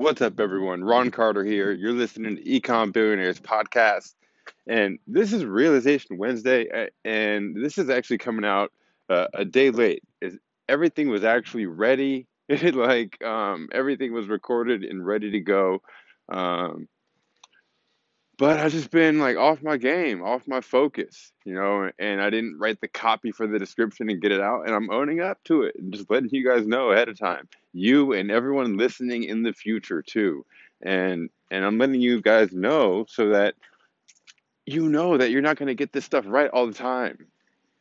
What's up, everyone? Ron Carter here. You're listening to Ecom Billionaires podcast, and this is Realization Wednesday, and this is actually coming out uh, a day late. Is everything was actually ready? like um, everything was recorded and ready to go. Um, but I've just been like off my game, off my focus, you know, and I didn't write the copy for the description and get it out, and I'm owning up to it and just letting you guys know ahead of time, you and everyone listening in the future too, and and I'm letting you guys know so that you know that you're not going to get this stuff right all the time.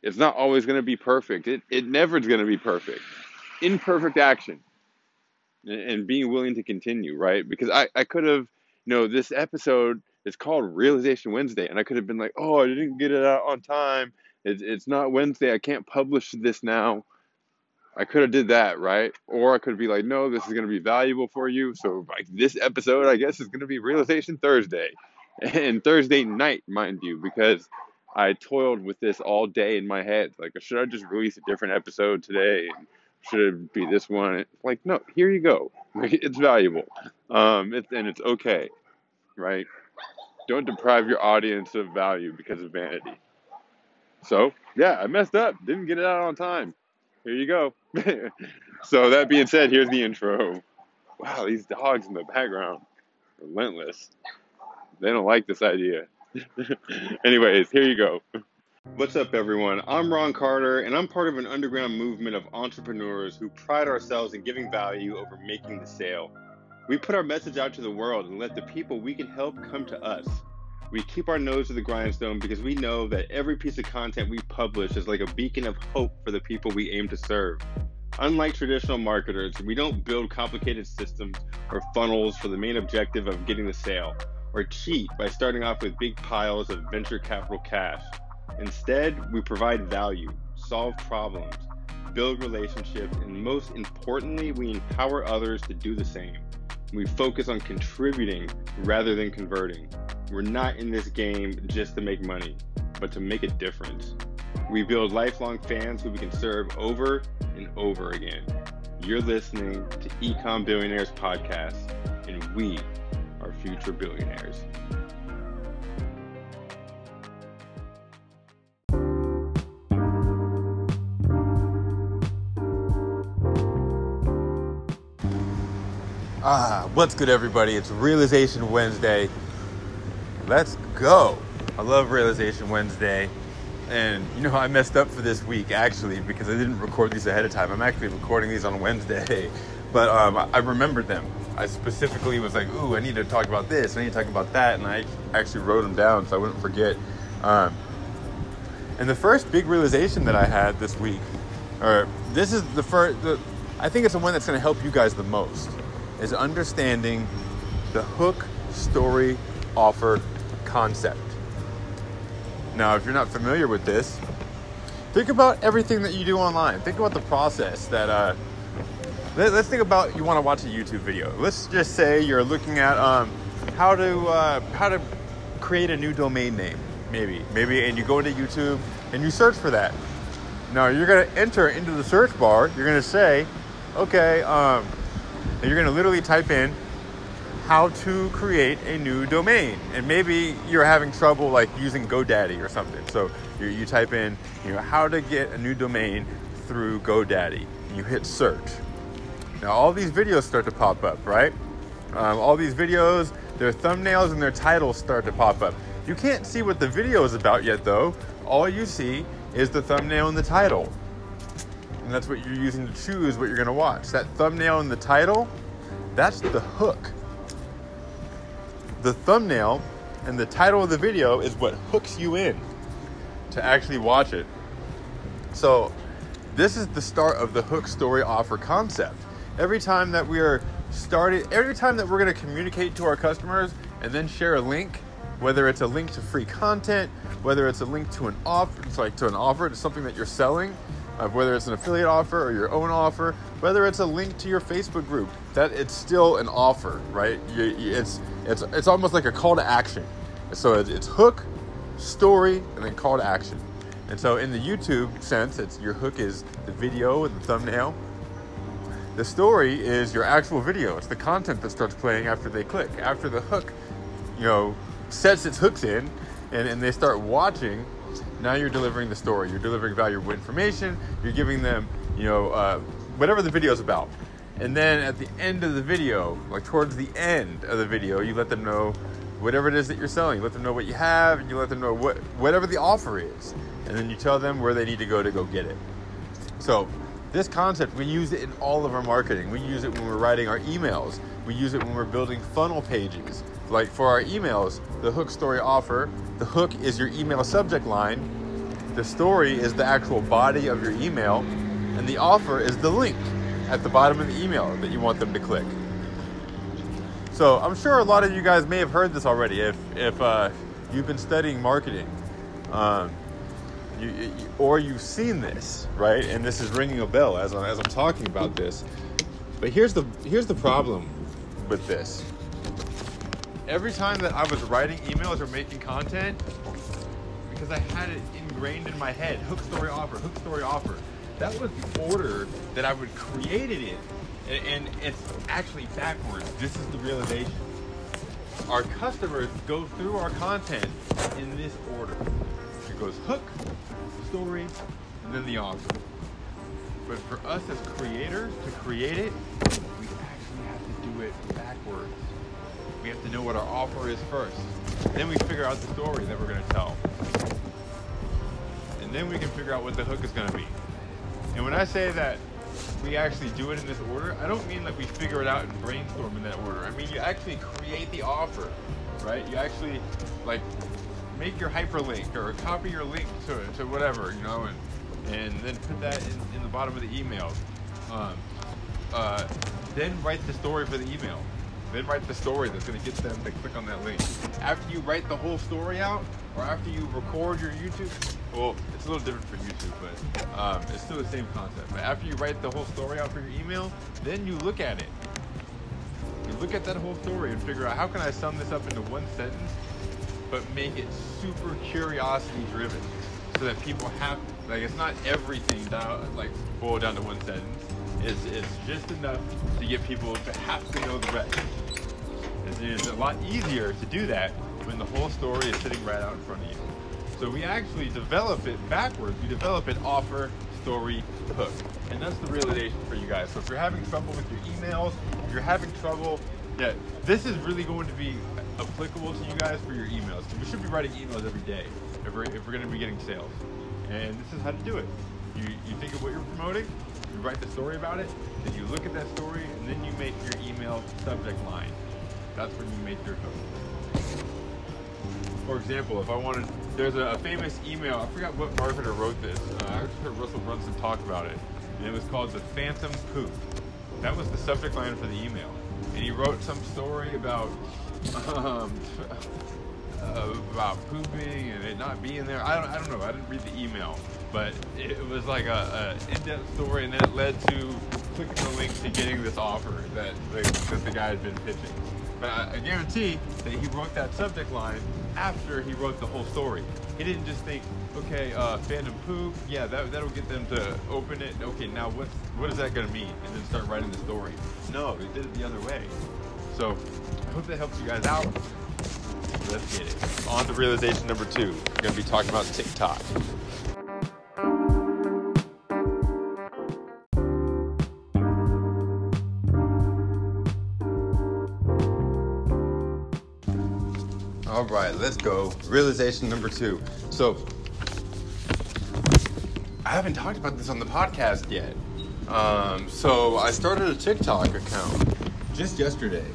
It's not always going to be perfect. It it never is going to be perfect. Imperfect action, and, and being willing to continue, right? Because I I could have, you know, this episode it's called Realization Wednesday, and I could have been like, oh, I didn't get it out on time. It's it's not Wednesday. I can't publish this now. I could have did that, right? Or I could be like, no, this is going to be valuable for you. So like this episode, I guess, is going to be Realization Thursday, and Thursday night, mind you, because I toiled with this all day in my head. Like, should I just release a different episode today? Should it be this one? Like, no, here you go. It's valuable, um, it's, and it's okay, right? Don't deprive your audience of value because of vanity. So, yeah, I messed up. Didn't get it out on time. Here you go. so, that being said, here's the intro. Wow, these dogs in the background, relentless. They don't like this idea. Anyways, here you go. What's up, everyone? I'm Ron Carter, and I'm part of an underground movement of entrepreneurs who pride ourselves in giving value over making the sale. We put our message out to the world and let the people we can help come to us. We keep our nose to the grindstone because we know that every piece of content we publish is like a beacon of hope for the people we aim to serve. Unlike traditional marketers, we don't build complicated systems or funnels for the main objective of getting the sale, or cheat by starting off with big piles of venture capital cash. Instead, we provide value, solve problems, build relationships, and most importantly, we empower others to do the same. We focus on contributing rather than converting. We're not in this game just to make money, but to make a difference. We build lifelong fans who we can serve over and over again. You're listening to Ecom Billionaires Podcast, and we are future billionaires. What's good, everybody? It's Realization Wednesday. Let's go. I love Realization Wednesday. And you know, I messed up for this week actually because I didn't record these ahead of time. I'm actually recording these on Wednesday, but um, I remembered them. I specifically was like, ooh, I need to talk about this, I need to talk about that, and I actually wrote them down so I wouldn't forget. Um, and the first big realization that I had this week, or this is the first, the, I think it's the one that's going to help you guys the most is understanding the hook story offer concept. Now, if you're not familiar with this, think about everything that you do online. Think about the process that. Uh, let, us think about you want to watch a YouTube video. Let's just say you're looking at um, how to uh, how to create a new domain name, maybe maybe, and you go into YouTube and you search for that. Now you're gonna enter into the search bar. You're gonna say, okay. Um, you're going to literally type in how to create a new domain. And maybe you're having trouble like using GoDaddy or something. So you, you type in, you know, how to get a new domain through GoDaddy. You hit search. Now all these videos start to pop up, right? Um, all these videos, their thumbnails and their titles start to pop up. You can't see what the video is about yet though. All you see is the thumbnail and the title and that's what you're using to choose what you're going to watch. That thumbnail and the title, that's the hook. The thumbnail and the title of the video is what hooks you in to actually watch it. So, this is the start of the hook story offer concept. Every time that we are starting, every time that we're going to communicate to our customers and then share a link, whether it's a link to free content, whether it's a link to an offer, it's like to an offer to something that you're selling, of whether it's an affiliate offer or your own offer, whether it's a link to your Facebook group, that it's still an offer, right? It's it's it's almost like a call to action. So it's, it's hook, story, and then call to action. And so in the YouTube sense, it's your hook is the video and the thumbnail. The story is your actual video. It's the content that starts playing after they click. After the hook, you know, sets its hooks in and, and they start watching, now you're delivering the story. You're delivering valuable information. You're giving them, you know, uh, whatever the video is about. And then at the end of the video, like towards the end of the video, you let them know whatever it is that you're selling. You let them know what you have, and you let them know what whatever the offer is, and then you tell them where they need to go to go get it. So this concept, we use it in all of our marketing. We use it when we're writing our emails. We use it when we're building funnel pages. Like for our emails, the hook story offer, the hook is your email subject line, the story is the actual body of your email, and the offer is the link at the bottom of the email that you want them to click. So I'm sure a lot of you guys may have heard this already if, if uh, you've been studying marketing. Um, you, you, or you've seen this, right? And this is ringing a bell as I'm, as I'm talking about this. But here's the here's the problem with this. Every time that I was writing emails or making content, because I had it ingrained in my head, hook story offer, hook story offer that was the order that I would create it in. And, and it's actually backwards. This is the realization. Our customers go through our content in this order. It goes hook, story, and then the offer. But for us as creators to create it, it backwards. We have to know what our offer is first. Then we figure out the story that we're going to tell. And then we can figure out what the hook is going to be. And when I say that we actually do it in this order, I don't mean that we figure it out and brainstorm in that order. I mean you actually create the offer, right? You actually like make your hyperlink or copy your link to, to whatever, you know, and, and then put that in, in the bottom of the email. Um, uh, then write the story for the email. Then write the story that's going to get them to click on that link. After you write the whole story out, or after you record your YouTube, well, it's a little different for YouTube, but um, it's still the same concept. But after you write the whole story out for your email, then you look at it. You look at that whole story and figure out how can I sum this up into one sentence, but make it super curiosity driven, so that people have like it's not everything down like boiled down to one sentence. It's, it's just enough to get people to have to know the rest. It's a lot easier to do that when the whole story is sitting right out in front of you. So we actually develop it backwards. We develop it offer, story, hook. And that's the realization for you guys. So if you're having trouble with your emails, if you're having trouble, yeah, this is really going to be applicable to you guys for your emails. We should be writing emails every day if we're, if we're going to be getting sales. And this is how to do it. You, you think of what you're promoting, you write the story about it, then you look at that story, and then you make your email subject line. That's when you make your hook. For example, if I wanted, there's a, famous email, I forgot what marketer wrote this. Uh, I just heard Russell Brunson talk about it. And it was called The Phantom Poop. That was the subject line for the email. And he wrote some story about um, about pooping and it not being there. I don't, I don't know. I didn't read the email, but it was like a, a in-depth story, and that led to clicking the link to getting this offer that the, that the guy had been pitching. But I, I guarantee that he wrote that subject line after he wrote the whole story. He didn't just think, okay, uh, Phantom Poop, yeah, that, that'll get them to open it. Okay, now what, what is that going to mean? And then start writing the story. No, he did it the other way. So I hope that helps you guys out. Let's get it. On to realization number two. We're going to be talking about TikTok. Right, let's go. Realization number two. So, I haven't talked about this on the podcast yet. Um, so, I started a TikTok account just yesterday,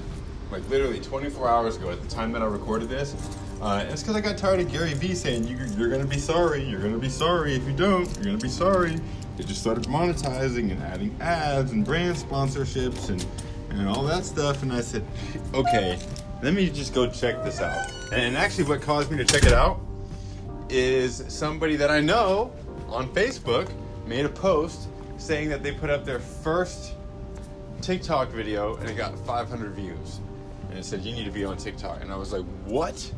like literally 24 hours ago at the time that I recorded this. Uh, it's because I got tired of Gary Vee saying, you, You're going to be sorry, you're going to be sorry if you don't, you're going to be sorry. They just started monetizing and adding ads and brand sponsorships and, and all that stuff. And I said, Okay, let me just go check this out. And actually, what caused me to check it out is somebody that I know on Facebook made a post saying that they put up their first TikTok video and it got 500 views. And it said, You need to be on TikTok. And I was like, What?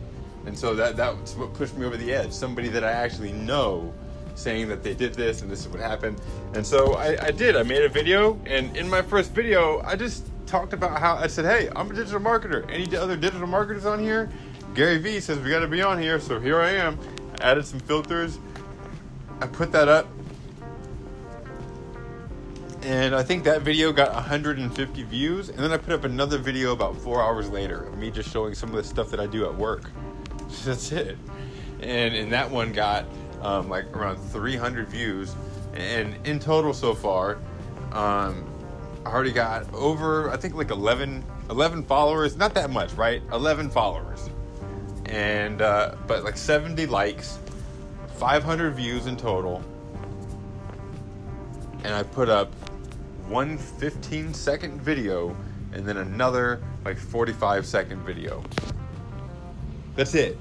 And so that, that's what pushed me over the edge. Somebody that I actually know saying that they did this and this is what happened. And so I, I did. I made a video, and in my first video, I just talked about how I said, "Hey, I'm a digital marketer. Any other digital marketers on here?" Gary Vee says we got to be on here, so here I am. I added some filters. I put that up and I think that video got 150 views. And then I put up another video about four hours later of me just showing some of the stuff that I do at work. That's it. And and that one got um, like around 300 views. And in total so far, um, I already got over I think like 11 11 followers. Not that much, right? 11 followers. And uh, but like 70 likes, 500 views in total. And I put up one 15 second video and then another like 45 second video. That's it.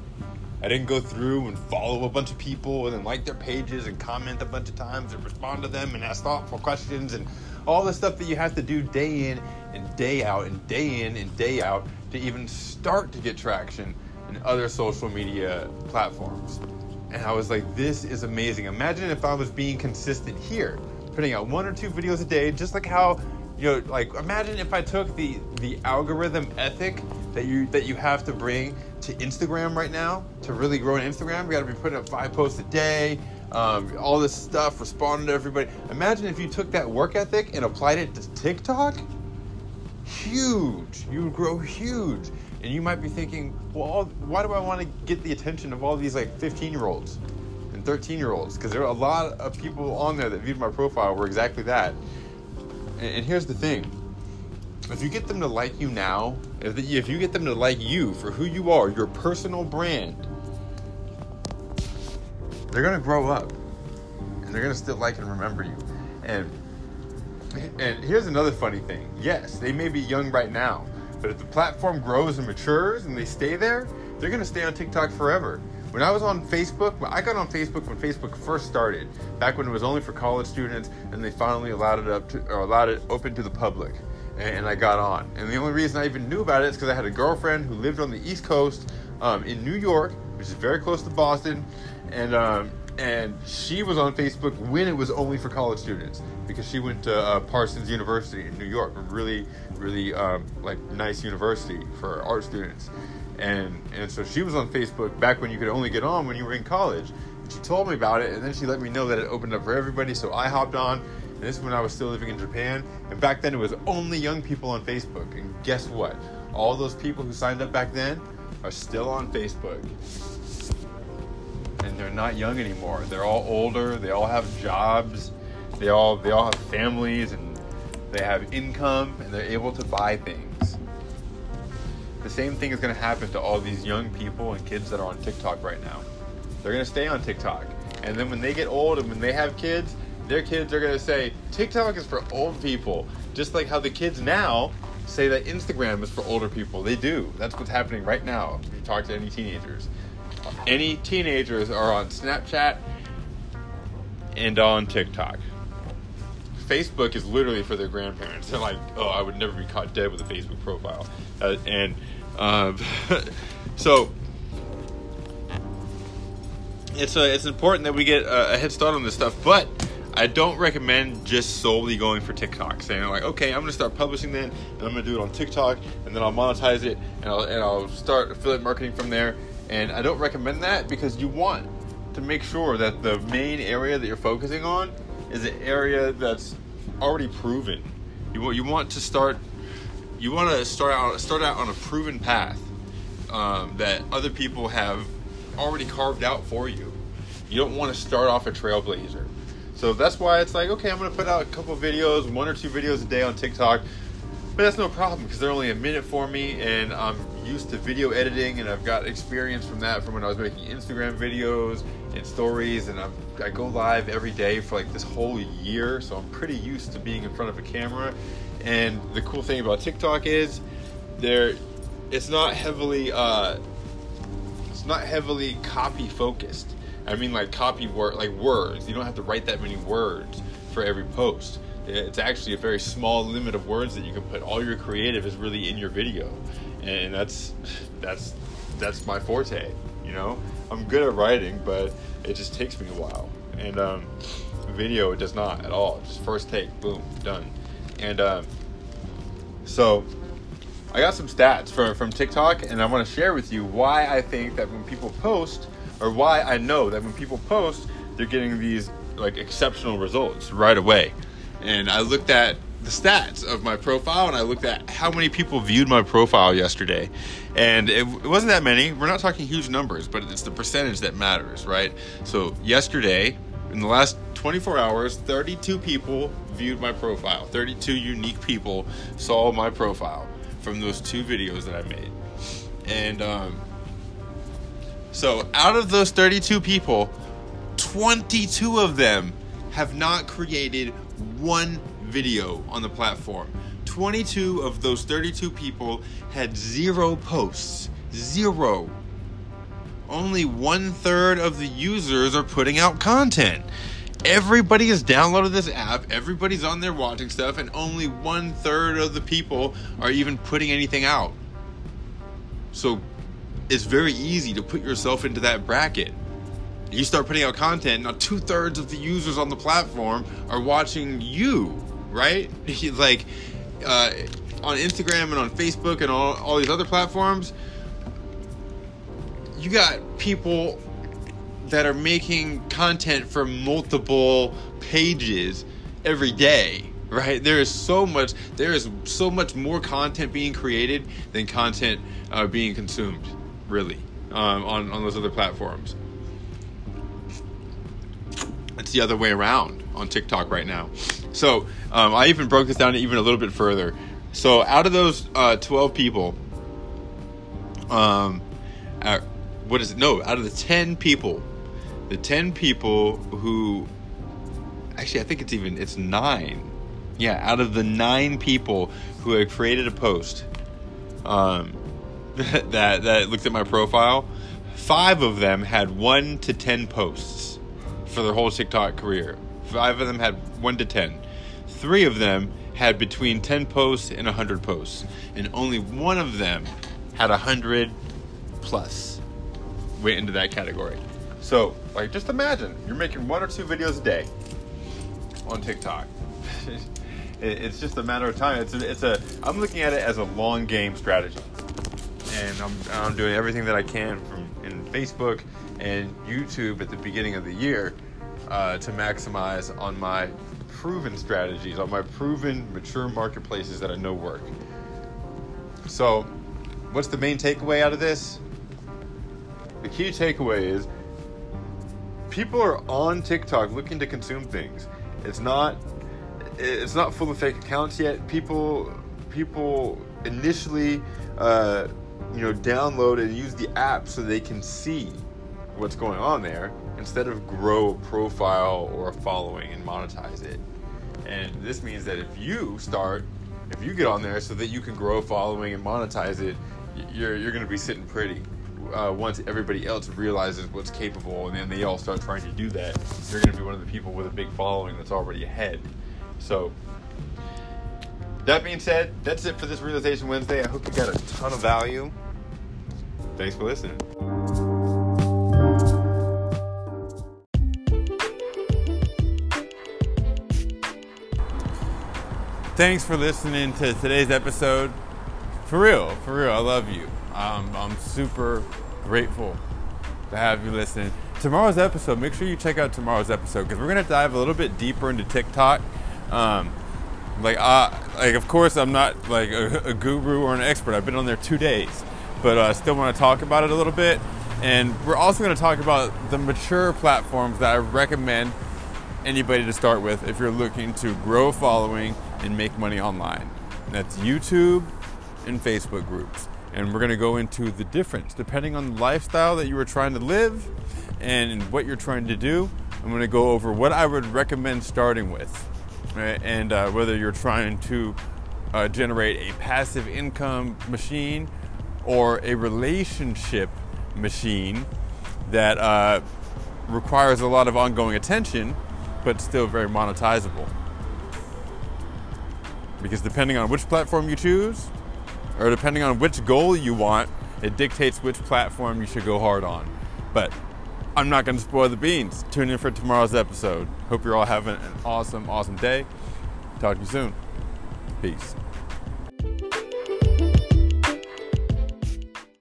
I didn't go through and follow a bunch of people and then like their pages and comment a bunch of times and respond to them and ask thoughtful questions and all the stuff that you have to do day in and day out and day in and day out to even start to get traction in other social media platforms. And I was like, this is amazing. Imagine if I was being consistent here putting out one or two videos a day, just like how you know, like imagine if I took the the algorithm ethic that you that you have to bring to Instagram right now to really grow on Instagram. We got to be putting up five posts a day, um, all this stuff, responding to everybody. Imagine if you took that work ethic and applied it to TikTok. Huge, you would grow huge, and you might be thinking, well, why do I want to get the attention of all these like 15 year olds? and 13 year olds because there are a lot of people on there that viewed my profile were exactly that. And, and here's the thing if you get them to like you now, if, the, if you get them to like you for who you are, your personal brand, they're gonna grow up and they're gonna still like and remember you. And and here's another funny thing. Yes, they may be young right now, but if the platform grows and matures and they stay there, they're gonna stay on TikTok forever. When I was on Facebook, I got on Facebook when Facebook first started, back when it was only for college students, and they finally allowed it up to, or allowed it open to the public, and, I got on. And the only reason I even knew about it is because I had a girlfriend who lived on the East Coast um, in New York, which is very close to Boston, and um, and she was on Facebook when it was only for college students because she went to uh, Parsons University in New York, a really, really um, like nice university for art students and and so she was on Facebook back when you could only get on when you were in college. And she told me about it, and then she let me know that it opened up for everybody. So I hopped on, and this is when I was still living in Japan. And back then, it was only young people on Facebook. And guess what? All those people who signed up back then are still on Facebook, and they're not young anymore. They're all older. They all have jobs. They all they all have families, and they have income, and they're able to buy things the same thing is going to happen to all these young people and kids that are on TikTok right now. They're going to stay on TikTok. And then when they get old and when they have kids, their kids are going to say, TikTok is for old people. Just like how the kids now say that Instagram is for older people. They do. That's what's happening right now. If you talk to any teenagers, any teenagers are on Snapchat and on TikTok. Facebook is literally for their grandparents. They're like, oh, I would never be caught dead with a Facebook profile. Uh, and um, so it's uh, it's important that we get a, a head start on this stuff, but I don't recommend just solely going for TikTok, saying like, okay, I'm gonna start publishing then, and I'm gonna do it on TikTok, and then I'll monetize it, and I'll and I'll start affiliate marketing from there. And I don't recommend that because you want to make sure that the main area that you're focusing on is an area that's already proven. You want you want to start you want to start out start out on a proven path um, that other people have already carved out for you. You don't want to start off a trailblazer. So that's why it's like, okay, I'm going to put out a couple videos, one or two videos a day on TikTok. But that's no problem because they're only a minute for me and I'm used to video editing and I've got experience from that from when I was making Instagram videos and stories and I'm, I go live every day for like this whole year. So I'm pretty used to being in front of a camera and the cool thing about TikTok is there it's not heavily uh, it's not heavily copy focused. I mean like copy word like words. You don't have to write that many words for every post. It's actually a very small limit of words that you can put. All your creative is really in your video. And that's that's that's my forte, you know? I'm good at writing, but it just takes me a while. and um, video it does not at all. Just first take, boom, done. And um, so I got some stats from from TikTok, and I want to share with you why I think that when people post, or why I know that when people post, they're getting these like exceptional results right away. And I looked at the stats of my profile and I looked at how many people viewed my profile yesterday. And it, it, wasn't that many. We're not talking huge numbers, but it's the percentage that matters, right? So, yesterday, in the last 24 hours, 32 people viewed my profile. 32 unique people saw my profile from those two videos that I made. And um, so, out of those 32 people, 22 of them have not created one video on the platform. 22 of those 32 people had zero posts. Zero. Only one third of the users are putting out content. Everybody has downloaded this app, everybody's on there watching stuff, and only one third of the people are even putting anything out. So it's very easy to put yourself into that bracket you start putting out content, now two thirds of the users on the platform are watching you, right? like uh, on Instagram and on Facebook and all, all these other platforms, you got people that are making content for multiple pages every day right there is so much there is so much more content being created than content uh, being consumed really um, on, on those other platforms it's the other way around on TikTok right now. So um, I even broke this down even a little bit further. So out of those uh, 12 people, um, uh, what is it? No, out of the 10 people, the 10 people who, actually, I think it's even, it's nine. Yeah, out of the nine people who had created a post um, that, that looked at my profile, five of them had one to 10 posts for their whole TikTok career. Five of them had one to ten. Three of them had between 10 posts and 100 posts. And only one of them had 100 plus. Went into that category. So, like, just imagine you're making one or two videos a day on TikTok. it's just a matter of time. It's a, it's a. I'm looking at it as a long game strategy, and I'm I'm doing everything that I can from in Facebook and YouTube at the beginning of the year uh, to maximize on my proven strategies, on my proven mature marketplaces that I know work. So, what's the main takeaway out of this? The key takeaway is people are on TikTok looking to consume things. It's not it's not full of fake accounts yet. People people initially uh, you know download and use the app so they can see what's going on there instead of grow a profile or a following and monetize it. And this means that if you start, if you get on there so that you can grow a following and monetize it, you're, you're going to be sitting pretty. Uh, once everybody else realizes what's capable and then they all start trying to do that, you're going to be one of the people with a big following that's already ahead. So, that being said, that's it for this Realization Wednesday. I hope you got a ton of value. Thanks for listening. Thanks for listening to today's episode. For real, for real, I love you. I'm super grateful to have you listening. Tomorrow's episode, make sure you check out tomorrow's episode because we're gonna dive a little bit deeper into TikTok. Um, like, uh, like of course, I'm not like a, a, guru or an expert. I've been on there two days, but I uh, still want to talk about it a little bit. And we're also going to talk about the mature platforms that I recommend anybody to start with if you're looking to grow a following and make money online. That's YouTube and Facebook groups. And we're to go into the difference depending on the lifestyle that you are trying to live and what you're trying to do. I'm to go over what I would recommend starting with, right? and uh, whether you're trying to uh, generate a passive income machine or a relationship machine that uh, requires a lot of ongoing attention but still very monetizable. Because depending on which platform you choose, or depending on which goal you want, it dictates which platform you should go hard on. But I'm not going to spoil the beans. Tune in for tomorrow's episode. Hope you're all having an awesome, awesome day. Talk to you soon. Peace.